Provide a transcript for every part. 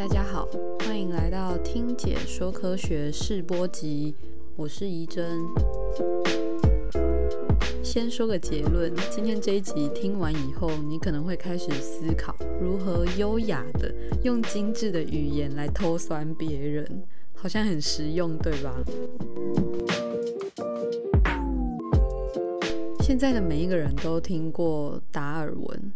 大家好，欢迎来到听解说科学试播集，我是怡珍。先说个结论，今天这一集听完以后，你可能会开始思考如何优雅的用精致的语言来偷酸别人，好像很实用，对吧？现在的每一个人都听过达尔文，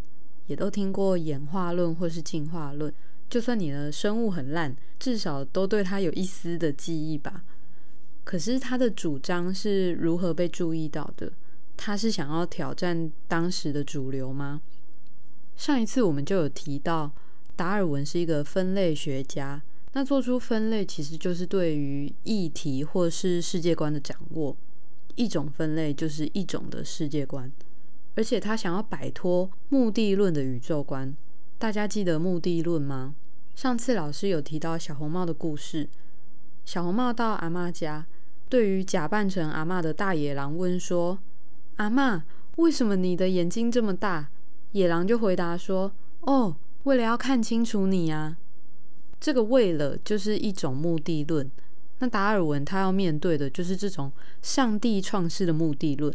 也都听过演化论或是进化论。就算你的生物很烂，至少都对他有一丝的记忆吧。可是他的主张是如何被注意到的？他是想要挑战当时的主流吗？上一次我们就有提到，达尔文是一个分类学家。那做出分类其实就是对于议题或是世界观的掌握。一种分类就是一种的世界观，而且他想要摆脱目的论的宇宙观。大家记得目的论吗？上次老师有提到小红帽的故事。小红帽到阿妈家，对于假扮成阿妈的大野狼问说：“阿妈，为什么你的眼睛这么大？”野狼就回答说：“哦，为了要看清楚你啊。”这个“为了”就是一种目的论。那达尔文他要面对的就是这种上帝创世的目的论，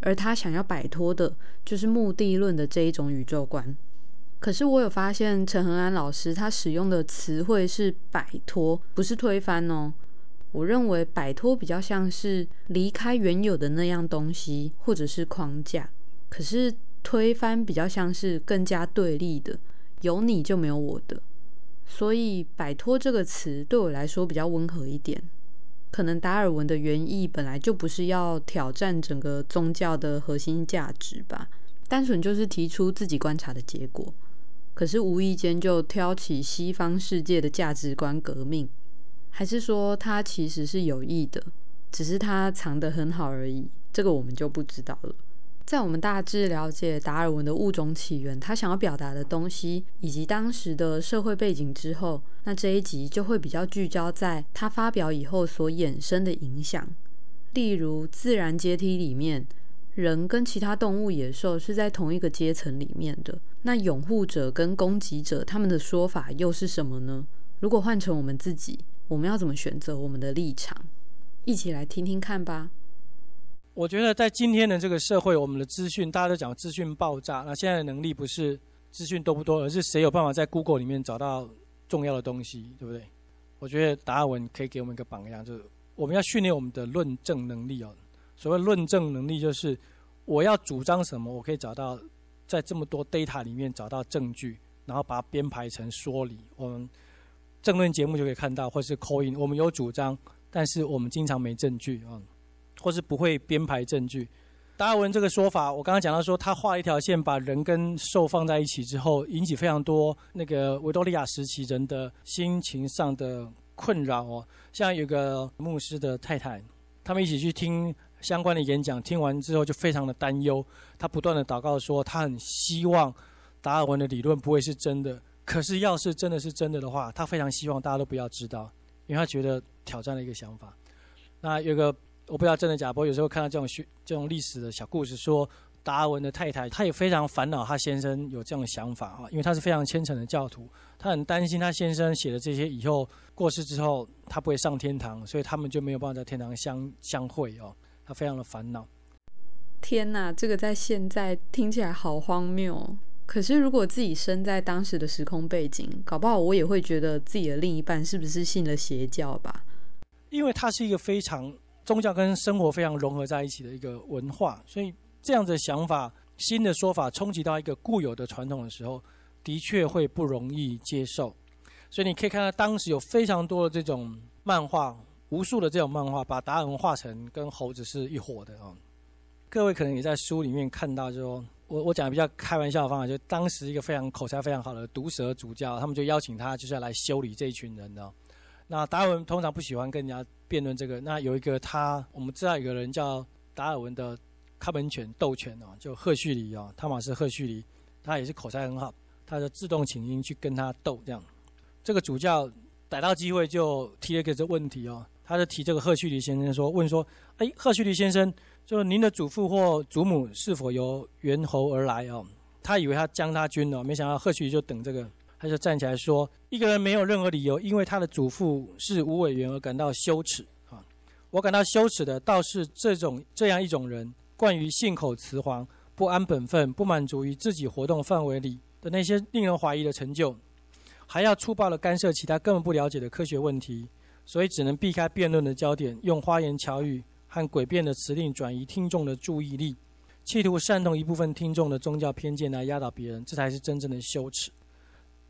而他想要摆脱的就是目的论的这一种宇宙观。可是我有发现陈恒安老师他使用的词汇是摆脱，不是推翻哦。我认为摆脱比较像是离开原有的那样东西或者是框架，可是推翻比较像是更加对立的，有你就没有我的。所以“摆脱”这个词对我来说比较温和一点。可能达尔文的原意本来就不是要挑战整个宗教的核心价值吧，单纯就是提出自己观察的结果。可是无意间就挑起西方世界的价值观革命，还是说他其实是有意的，只是他藏得很好而已？这个我们就不知道了。在我们大致了解达尔文的物种起源，他想要表达的东西，以及当时的社会背景之后，那这一集就会比较聚焦在他发表以后所衍生的影响。例如，自然阶梯里面，人跟其他动物、野兽是在同一个阶层里面的。那拥护者跟攻击者，他们的说法又是什么呢？如果换成我们自己，我们要怎么选择我们的立场？一起来听听看吧。我觉得在今天的这个社会，我们的资讯大家都讲资讯爆炸。那现在的能力不是资讯多不多，而是谁有办法在 Google 里面找到重要的东西，对不对？我觉得达尔文可以给我们一个榜样，就是我们要训练我们的论证能力哦。所谓论证能力，就是我要主张什么，我可以找到在这么多 data 里面找到证据，然后把它编排成说理。我们政论节目就可以看到，或是 coin 我们有主张，但是我们经常没证据啊。或是不会编排证据，达尔文这个说法，我刚刚讲到说，他画一条线，把人跟兽放在一起之后，引起非常多那个维多利亚时期人的心情上的困扰哦。像有个牧师的太太，他们一起去听相关的演讲，听完之后就非常的担忧，他不断的祷告说，他很希望达尔文的理论不会是真的，可是要是真的是真的的话，他非常希望大家都不要知道，因为他觉得挑战了一个想法。那有个。我不知道真的假，不过有时候看到这种学这种历史的小故事，说达尔文的太太，她也非常烦恼，她先生有这样的想法啊，因为她是非常虔诚的教徒，她很担心她先生写的这些以后过世之后，他不会上天堂，所以他们就没有办法在天堂相相会哦，她非常的烦恼。天哪，这个在现在听起来好荒谬，可是如果自己身在当时的时空背景，搞不好我也会觉得自己的另一半是不是信了邪教吧？因为它是一个非常。宗教跟生活非常融合在一起的一个文化，所以这样的想法、新的说法冲击到一个固有的传统的时候，的确会不容易接受。所以你可以看到，当时有非常多的这种漫画，无数的这种漫画，把达尔文画成跟猴子是一伙的啊。各位可能也在书里面看到，就我我讲的比较开玩笑的方法，就当时一个非常口才非常好的毒舌主教，他们就邀请他，就是要来修理这一群人的。那达尔文通常不喜欢跟人家辩论这个。那有一个他，我们知道有个人叫达尔文的看门犬斗犬哦，就赫胥黎哦，汤马斯赫胥黎，他也是口才很好，他就自动请缨去跟他斗这样。这个主教逮到机会就提了一个这问题哦，他就提这个赫胥黎先生说，问说，哎，赫胥黎先生，就您的祖父或祖母是否由猿猴而来哦？他以为他将他军哦，没想到赫胥黎就等这个他就站起来说：“一个人没有任何理由，因为他的祖父是吴委员而感到羞耻啊！我感到羞耻的倒是这种这样一种人，惯于信口雌黄、不安本分、不满足于自己活动范围里的那些令人怀疑的成就，还要粗暴的干涉其他根本不了解的科学问题，所以只能避开辩论的焦点，用花言巧语和诡辩的词令转移听众的注意力，企图煽动一部分听众的宗教偏见来压倒别人，这才是真正的羞耻。”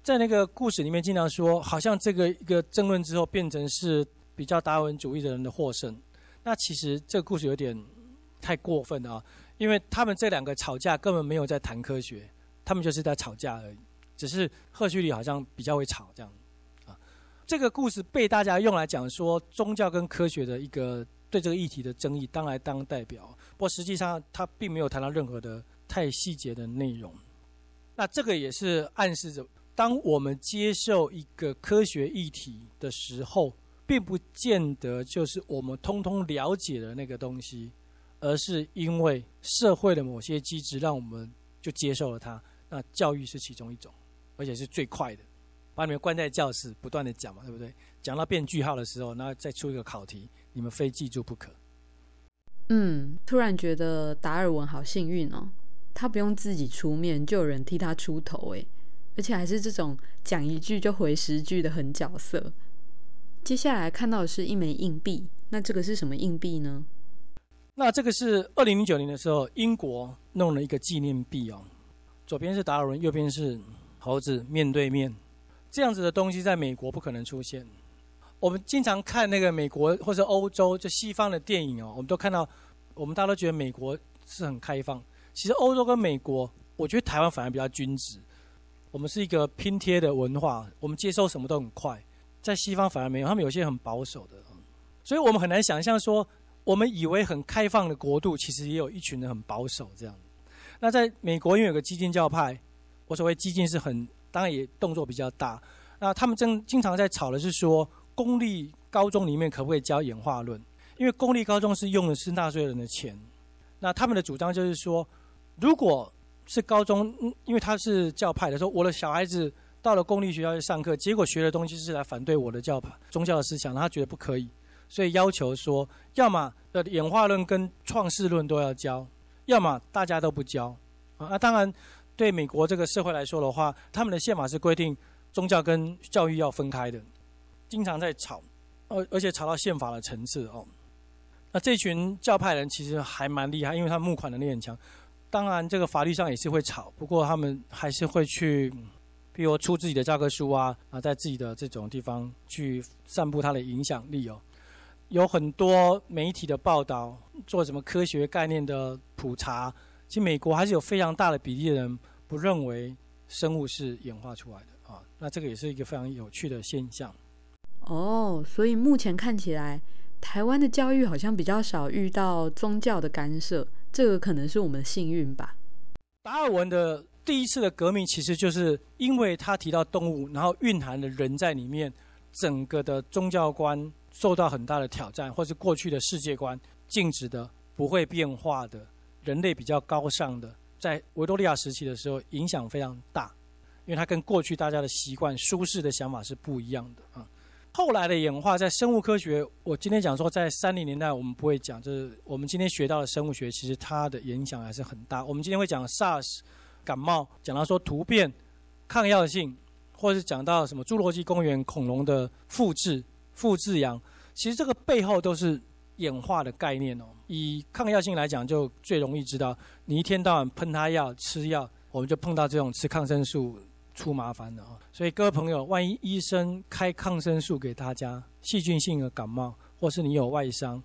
在那个故事里面，经常说，好像这个一个争论之后，变成是比较达尔文主义的人的获胜。那其实这个故事有点太过分了啊，因为他们这两个吵架根本没有在谈科学，他们就是在吵架而已。只是赫胥黎好像比较会吵这样啊。这个故事被大家用来讲说宗教跟科学的一个对这个议题的争议，当来当代表。不过实际上他并没有谈到任何的太细节的内容。那这个也是暗示着。当我们接受一个科学议题的时候，并不见得就是我们通通了解的那个东西，而是因为社会的某些机制让我们就接受了它。那教育是其中一种，而且是最快的，把你们关在教室不断的讲嘛，对不对？讲到变句号的时候，那再出一个考题，你们非记住不可。嗯，突然觉得达尔文好幸运哦，他不用自己出面，就有人替他出头诶。而且还是这种讲一句就回十句的狠角色。接下来看到的是一枚硬币，那这个是什么硬币呢？那这个是二零零九年的时候，英国弄了一个纪念币哦。左边是达尔文，右边是猴子面对面，这样子的东西在美国不可能出现。我们经常看那个美国或者欧洲就西方的电影哦，我们都看到，我们大家都觉得美国是很开放。其实欧洲跟美国，我觉得台湾反而比较君子。我们是一个拼贴的文化，我们接收什么都很快，在西方反而没有，他们有些很保守的，所以我们很难想象说，我们以为很开放的国度，其实也有一群人很保守这样。那在美国，因为有个基进教派，我所谓激进是很，当然也动作比较大。那他们正经常在吵的是说，公立高中里面可不可以教演化论？因为公立高中是用的是纳税人的钱。那他们的主张就是说，如果是高中，因为他是教派的，说我的小孩子到了公立学校去上课，结果学的东西是来反对我的教派、宗教的思想，他觉得不可以，所以要求说，要么的演化论跟创世论都要教，要么大家都不教。啊，那当然对美国这个社会来说的话，他们的宪法是规定宗教跟教育要分开的，经常在吵，而而且吵到宪法的层次哦。那这群教派人其实还蛮厉害，因为他募款能力很强。当然，这个法律上也是会吵，不过他们还是会去，比如出自己的教科书啊，啊，在自己的这种地方去散布他的影响力哦。有很多媒体的报道，做什么科学概念的普查，其实美国还是有非常大的比例的人不认为生物是演化出来的啊。那这个也是一个非常有趣的现象。哦，所以目前看起来，台湾的教育好像比较少遇到宗教的干涉。这个可能是我们的幸运吧。达尔文的第一次的革命，其实就是因为他提到动物，然后蕴含了人在里面，整个的宗教观受到很大的挑战，或是过去的世界观静止的、不会变化的、人类比较高尚的，在维多利亚时期的时候影响非常大，因为它跟过去大家的习惯、舒适的想法是不一样的啊。后来的演化在生物科学，我今天讲说，在三零年代我们不会讲，就是我们今天学到的生物学，其实它的影响还是很大。我们今天会讲 SARS 感冒，讲到说突变、抗药性，或者是讲到什么侏罗纪公园恐龙的复制、复制羊，其实这个背后都是演化的概念哦。以抗药性来讲，就最容易知道，你一天到晚喷它药、吃药，我们就碰到这种吃抗生素。出麻烦的啊！所以各位朋友，万一医生开抗生素给大家，细菌性的感冒，或是你有外伤，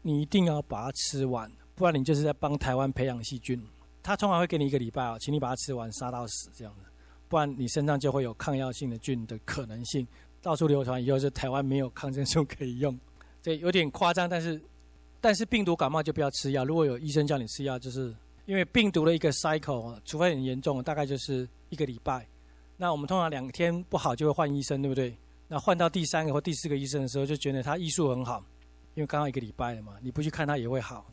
你一定要把它吃完，不然你就是在帮台湾培养细菌。他通常会给你一个礼拜啊，请你把它吃完，杀到死这样子，不然你身上就会有抗药性的菌的可能性，到处流传以后是台湾没有抗生素可以用。这有点夸张，但是但是病毒感冒就不要吃药。如果有医生叫你吃药，就是因为病毒的一个 cycle，除非很严重，大概就是一个礼拜。那我们通常两天不好就会换医生，对不对？那换到第三个或第四个医生的时候，就觉得他医术很好，因为刚好一个礼拜了嘛，你不去看他也会好。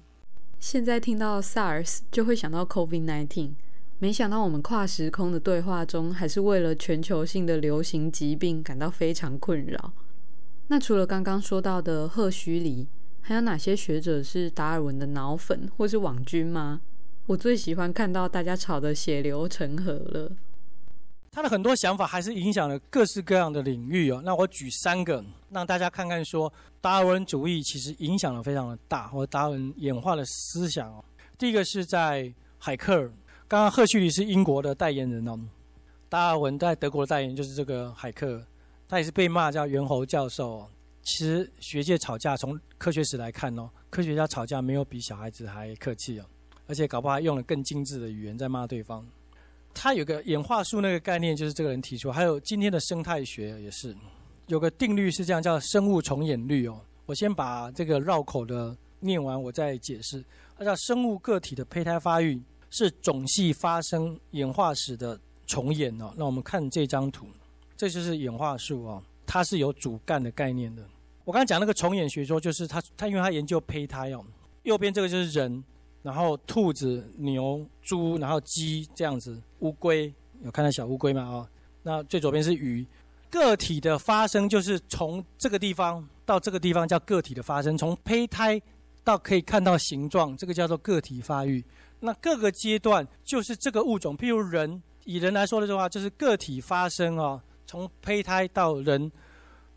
现在听到 SARS 就会想到 COVID-19，没想到我们跨时空的对话中，还是为了全球性的流行疾病感到非常困扰。那除了刚刚说到的赫胥黎，还有哪些学者是达尔文的脑粉或是网军吗？我最喜欢看到大家吵得血流成河了。他的很多想法还是影响了各式各样的领域哦。那我举三个，让大家看看说达尔文主义其实影响了非常的大，或达尔文演化的思想哦。第一个是在海克尔。刚刚赫胥黎是英国的代言人哦，达尔文在德国的代言就是这个海克尔，他也是被骂叫猿猴教授。其实学界吵架，从科学史来看哦，科学家吵架没有比小孩子还客气哦，而且搞不好还用了更精致的语言在骂对方。他有个演化树那个概念，就是这个人提出，还有今天的生态学也是有个定律是这样，叫生物重演律哦。我先把这个绕口的念完，我再解释。它叫生物个体的胚胎发育。是种系发生演化史的重演哦。那我们看这张图，这就是演化树哦，它是有主干的概念的。我刚才讲那个重演学说，就是他他因为他研究胚胎哦，右边这个就是人，然后兔子、牛、猪，然后鸡这样子，乌龟有看到小乌龟吗？哦，那最左边是鱼，个体的发生就是从这个地方到这个地方叫个体的发生，从胚胎到可以看到形状，这个叫做个体发育。那各个阶段就是这个物种，譬如人，以人来说的话，就是个体发生啊，从胚胎到人，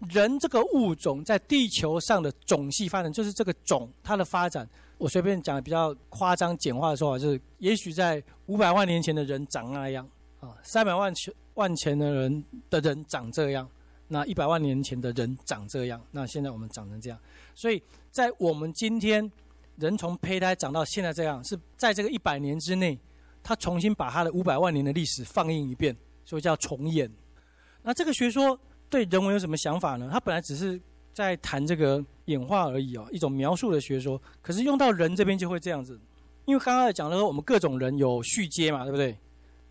人这个物种在地球上的种系发展，就是这个种它的发展。我随便讲比较夸张简化的说法，就是也许在五百万年前的人长那样啊，三百万前万前的人的人长这样，那一百万年前的人长这样，那现在我们长成这样，所以在我们今天。人从胚胎长到现在这样，是在这个一百年之内，他重新把他的五百万年的历史放映一遍，所以叫重演。那这个学说对人文有什么想法呢？他本来只是在谈这个演化而已哦，一种描述的学说。可是用到人这边就会这样子，因为刚刚讲了我们各种人有续接嘛，对不对？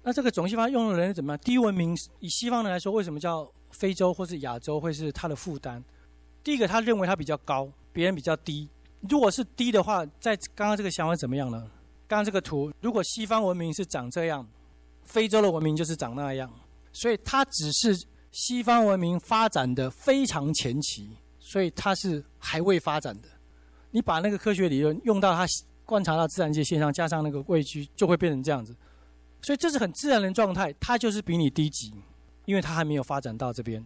那这个种西方用的人怎么样？低文明以西方人来说，为什么叫非洲或是亚洲会是他的负担？第一个，他认为他比较高，别人比较低。如果是低的话，在刚刚这个想法怎么样呢？刚刚这个图，如果西方文明是长这样，非洲的文明就是长那样，所以它只是西方文明发展的非常前期，所以它是还未发展的。你把那个科学理论用到它观察到自然界现象，加上那个位居，就会变成这样子。所以这是很自然的状态，它就是比你低级，因为它还没有发展到这边。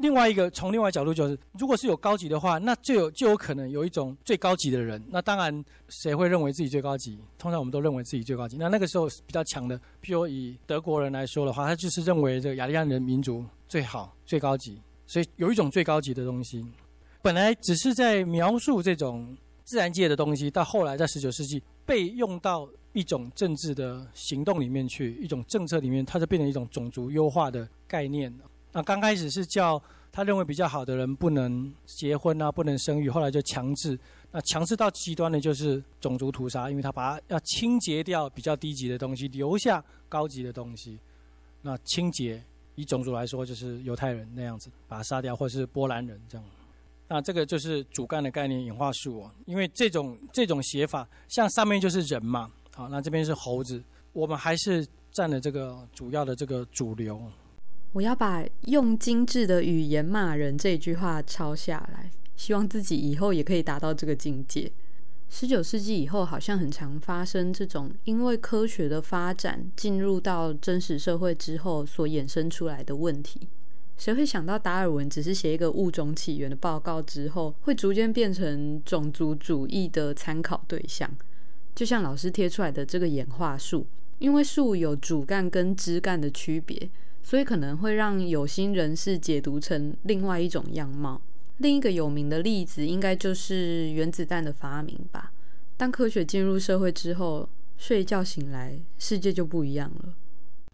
另外一个从另外角度就是，如果是有高级的话，那就有就有可能有一种最高级的人。那当然，谁会认为自己最高级？通常我们都认为自己最高级。那那个时候比较强的，譬如以德国人来说的话，他就是认为这个雅利安人民族最好、最高级。所以有一种最高级的东西，本来只是在描述这种自然界的东西，到后来在十九世纪被用到一种政治的行动里面去，一种政策里面，它就变成一种种族优化的概念。那刚开始是叫他认为比较好的人不能结婚啊，不能生育，后来就强制。那强制到极端的就是种族屠杀，因为他把它要清洁掉比较低级的东西，留下高级的东西。那清洁以种族来说，就是犹太人那样子，把他杀掉，或是波兰人这样。那这个就是主干的概念演化树哦，因为这种这种写法，像上面就是人嘛，好，那这边是猴子，我们还是占了这个主要的这个主流。我要把用精致的语言骂人这句话抄下来，希望自己以后也可以达到这个境界。十九世纪以后，好像很常发生这种因为科学的发展进入到真实社会之后所衍生出来的问题。谁会想到达尔文只是写一个物种起源的报告之后，会逐渐变成种族主义的参考对象？就像老师贴出来的这个演化树，因为树有主干跟枝干的区别。所以可能会让有心人士解读成另外一种样貌。另一个有名的例子，应该就是原子弹的发明吧。当科学进入社会之后，睡一觉醒来，世界就不一样了。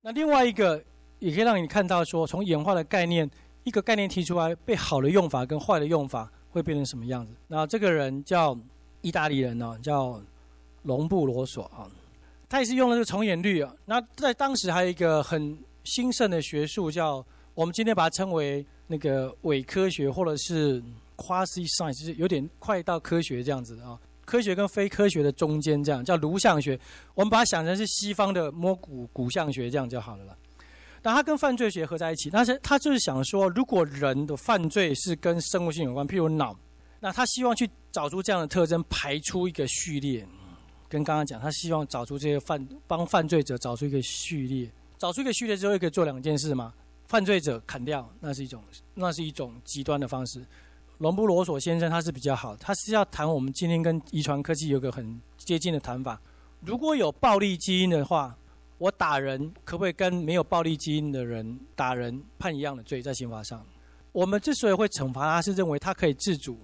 那另外一个也可以让你看到，说从演化的概念，一个概念提出来，被好的用法跟坏的用法会变成什么样子。那这个人叫意大利人呢，叫隆布罗索啊，他也是用了这个重演律啊。那在当时还有一个很。兴盛的学术叫我们今天把它称为那个伪科学，或者是 quasi science，就是有点快到科学这样子的啊。科学跟非科学的中间，这样叫颅相学。我们把它想成是西方的摸骨骨相学，这样就好了啦。那它跟犯罪学合在一起，但是他就是想说，如果人的犯罪是跟生物性有关，譬如脑，那他希望去找出这样的特征，排出一个序列。跟刚刚讲，他希望找出这些犯帮犯罪者找出一个序列，找出一个序列之后，可以做两件事嘛？犯罪者砍掉，那是一种，那是一种极端的方式。隆布罗索先生他是比较好，他是要谈我们今天跟遗传科技有个很接近的谈法。如果有暴力基因的话，我打人可不可以跟没有暴力基因的人打人判一样的罪？在刑法上，我们之所以会惩罚他，是认为他可以自主，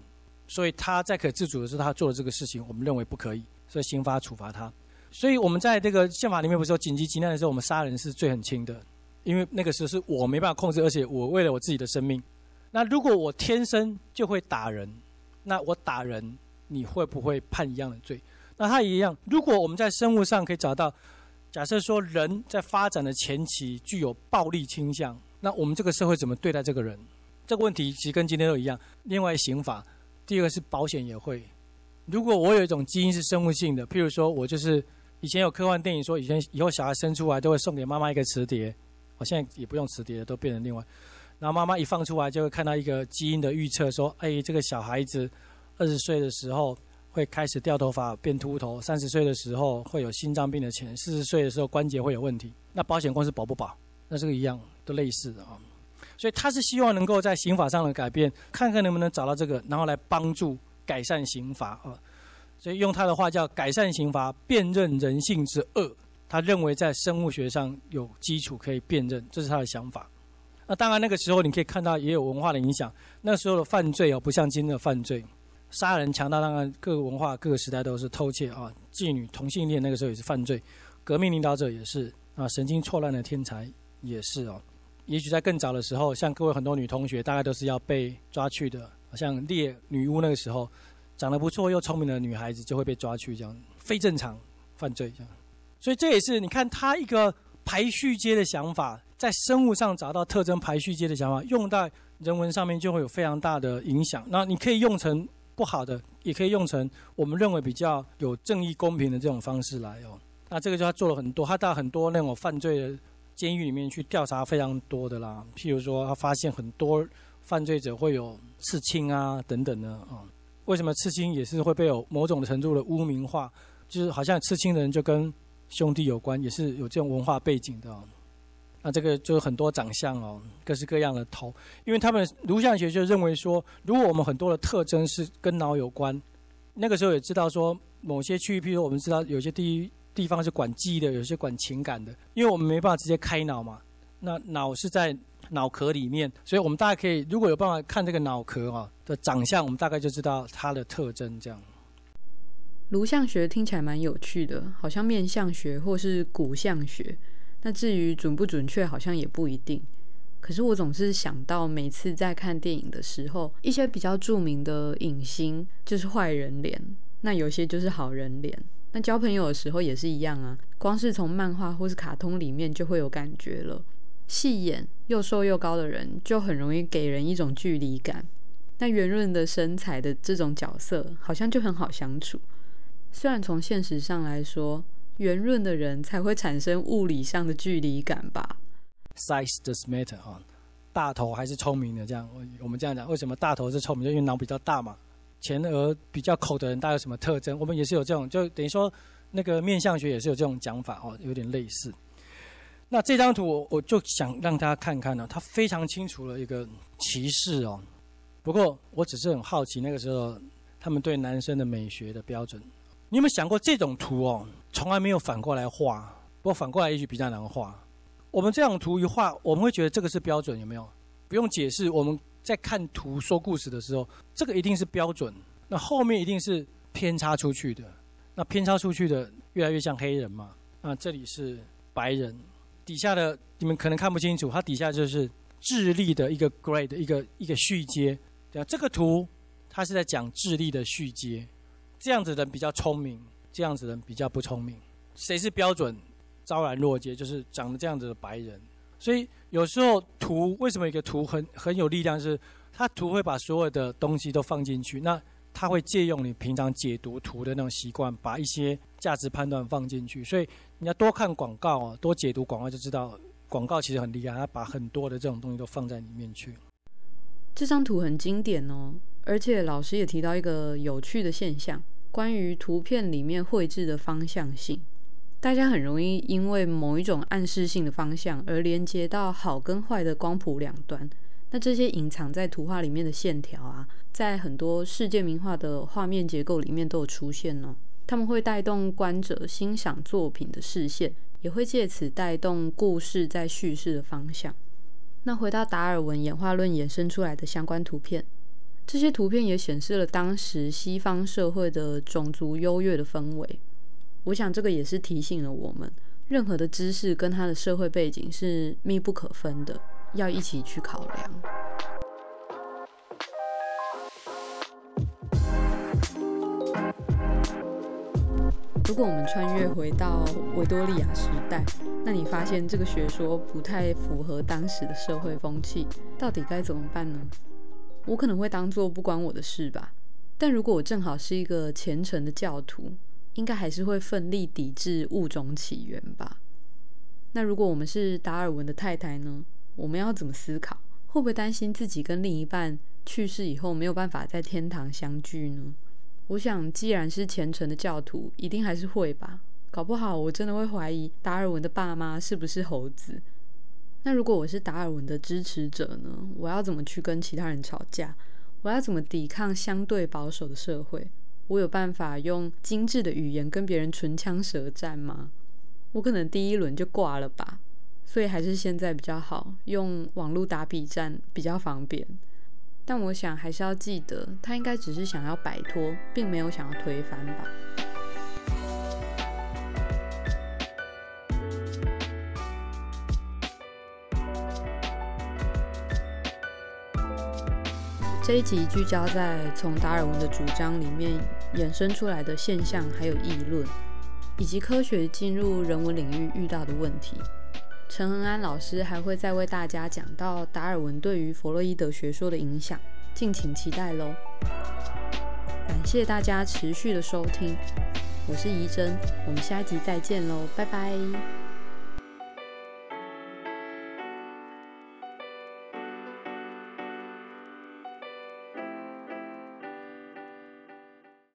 所以他在可自主的时候，他做了这个事情，我们认为不可以，所以刑法处罚他。所以我们在这个宪法里面不是说紧急急难的时候，我们杀人是罪很轻的，因为那个时候是我没办法控制，而且我为了我自己的生命。那如果我天生就会打人，那我打人你会不会判一样的罪？那他一样。如果我们在生物上可以找到，假设说人在发展的前期具有暴力倾向，那我们这个社会怎么对待这个人？这个问题其实跟今天都一样。另外刑法，第二个是保险也会。如果我有一种基因是生物性的，譬如说我就是以前有科幻电影说，以前以后小孩生出来都会送给妈妈一个磁碟，我现在也不用磁碟了，都变成另外。然后妈妈一放出来，就会看到一个基因的预测，说：哎，这个小孩子二十岁的时候会开始掉头发、变秃头；三十岁的时候会有心脏病的前；四十岁的时候关节会有问题。那保险公司保不保？那这个一样，都类似的啊。所以他是希望能够在刑法上的改变，看看能不能找到这个，然后来帮助改善刑法啊。所以用他的话叫改善刑罚，辨认人性之恶。他认为在生物学上有基础可以辨认，这是他的想法。那当然，那个时候你可以看到也有文化的影响。那时候的犯罪哦，不像今天的犯罪，杀人、强盗，当然各个文化、各个时代都是偷窃啊。妓女、同性恋那个时候也是犯罪，革命领导者也是啊，神经错乱的天才也是哦。也许在更早的时候，像各位很多女同学，大概都是要被抓去的。像猎女巫那个时候，长得不错又聪明的女孩子就会被抓去，这样非正常犯罪这样。所以这也是你看他一个排序阶的想法。在生物上找到特征排序阶的想法，用在人文上面就会有非常大的影响。那你可以用成不好的，也可以用成我们认为比较有正义公平的这种方式来哦。那这个就他做了很多，他到很多那种犯罪的监狱里面去调查非常多的啦。譬如说，他发现很多犯罪者会有刺青啊等等的啊。为什么刺青也是会被有某种程度的污名化？就是好像刺青的人就跟兄弟有关，也是有这种文化背景的。那这个就是很多长相哦，各式各样的头，因为他们颅相学就认为说，如果我们很多的特征是跟脑有关，那个时候也知道说，某些区域，譬如我们知道有些地地方是管记忆的，有些管情感的，因为我们没办法直接开脑嘛，那脑是在脑壳里面，所以我们大概可以如果有办法看这个脑壳啊的长相，我们大概就知道它的特征这样。颅相学听起来蛮有趣的，好像面相学或是骨相学。那至于准不准确，好像也不一定。可是我总是想到，每次在看电影的时候，一些比较著名的影星就是坏人脸，那有些就是好人脸。那交朋友的时候也是一样啊，光是从漫画或是卡通里面就会有感觉了。细眼又瘦又高的人，就很容易给人一种距离感。那圆润的身材的这种角色，好像就很好相处。虽然从现实上来说，圆润的人才会产生物理上的距离感吧？Size does matter 啊，大头还是聪明的。这样，我们这样讲，为什么大头是聪明？就因为脑比较大嘛。前额比较口的人，大概有什么特征？我们也是有这种，就等于说那个面相学也是有这种讲法哦，有点类似。那这张图我就想让大家看看呢，它非常清楚了一个歧视哦。不过我只是很好奇，那个时候他们对男生的美学的标准。你有没有想过这种图哦，从来没有反过来画，不过反过来也许比较难画。我们这种图一画，我们会觉得这个是标准，有没有？不用解释，我们在看图说故事的时候，这个一定是标准。那后面一定是偏差出去的，那偏差出去的越来越像黑人嘛？啊，这里是白人，底下的你们可能看不清楚，它底下就是智力的一个 grade，一个一个序阶。对啊，这个图它是在讲智力的序阶。这样子的人比较聪明，这样子的人比较不聪明。谁是标准？昭然若揭，就是长得这样子的白人。所以有时候图为什么一个图很很有力量？是它图会把所有的东西都放进去。那他会借用你平常解读图的那种习惯，把一些价值判断放进去。所以你要多看广告啊，多解读广告，就知道广告其实很厉害，他把很多的这种东西都放在里面去。这张图很经典哦，而且老师也提到一个有趣的现象，关于图片里面绘制的方向性。大家很容易因为某一种暗示性的方向而连接到好跟坏的光谱两端。那这些隐藏在图画里面的线条啊，在很多世界名画的画面结构里面都有出现哦。他们会带动观者欣赏作品的视线，也会借此带动故事在叙事的方向。那回到达尔文演化论衍生出来的相关图片，这些图片也显示了当时西方社会的种族优越的氛围。我想这个也是提醒了我们，任何的知识跟它的社会背景是密不可分的，要一起去考量。如果我们穿越回到维多利亚时代，那你发现这个学说不太符合当时的社会风气，到底该怎么办呢？我可能会当做不关我的事吧。但如果我正好是一个虔诚的教徒，应该还是会奋力抵制物种起源吧。那如果我们是达尔文的太太呢？我们要怎么思考？会不会担心自己跟另一半去世以后没有办法在天堂相聚呢？我想，既然是虔诚的教徒，一定还是会吧。搞不好我真的会怀疑达尔文的爸妈是不是猴子。那如果我是达尔文的支持者呢？我要怎么去跟其他人吵架？我要怎么抵抗相对保守的社会？我有办法用精致的语言跟别人唇枪舌战吗？我可能第一轮就挂了吧。所以还是现在比较好，用网络打比战比较方便。但我想还是要记得，他应该只是想要摆脱，并没有想要推翻吧。这一集聚焦在从达尔文的主张里面衍生出来的现象，还有议论，以及科学进入人文领域遇到的问题。陈恒安老师还会再为大家讲到达尔文对于弗洛伊德学说的影响，敬请期待喽！感谢大家持续的收听，我是怡珍，我们下一集再见喽，拜拜。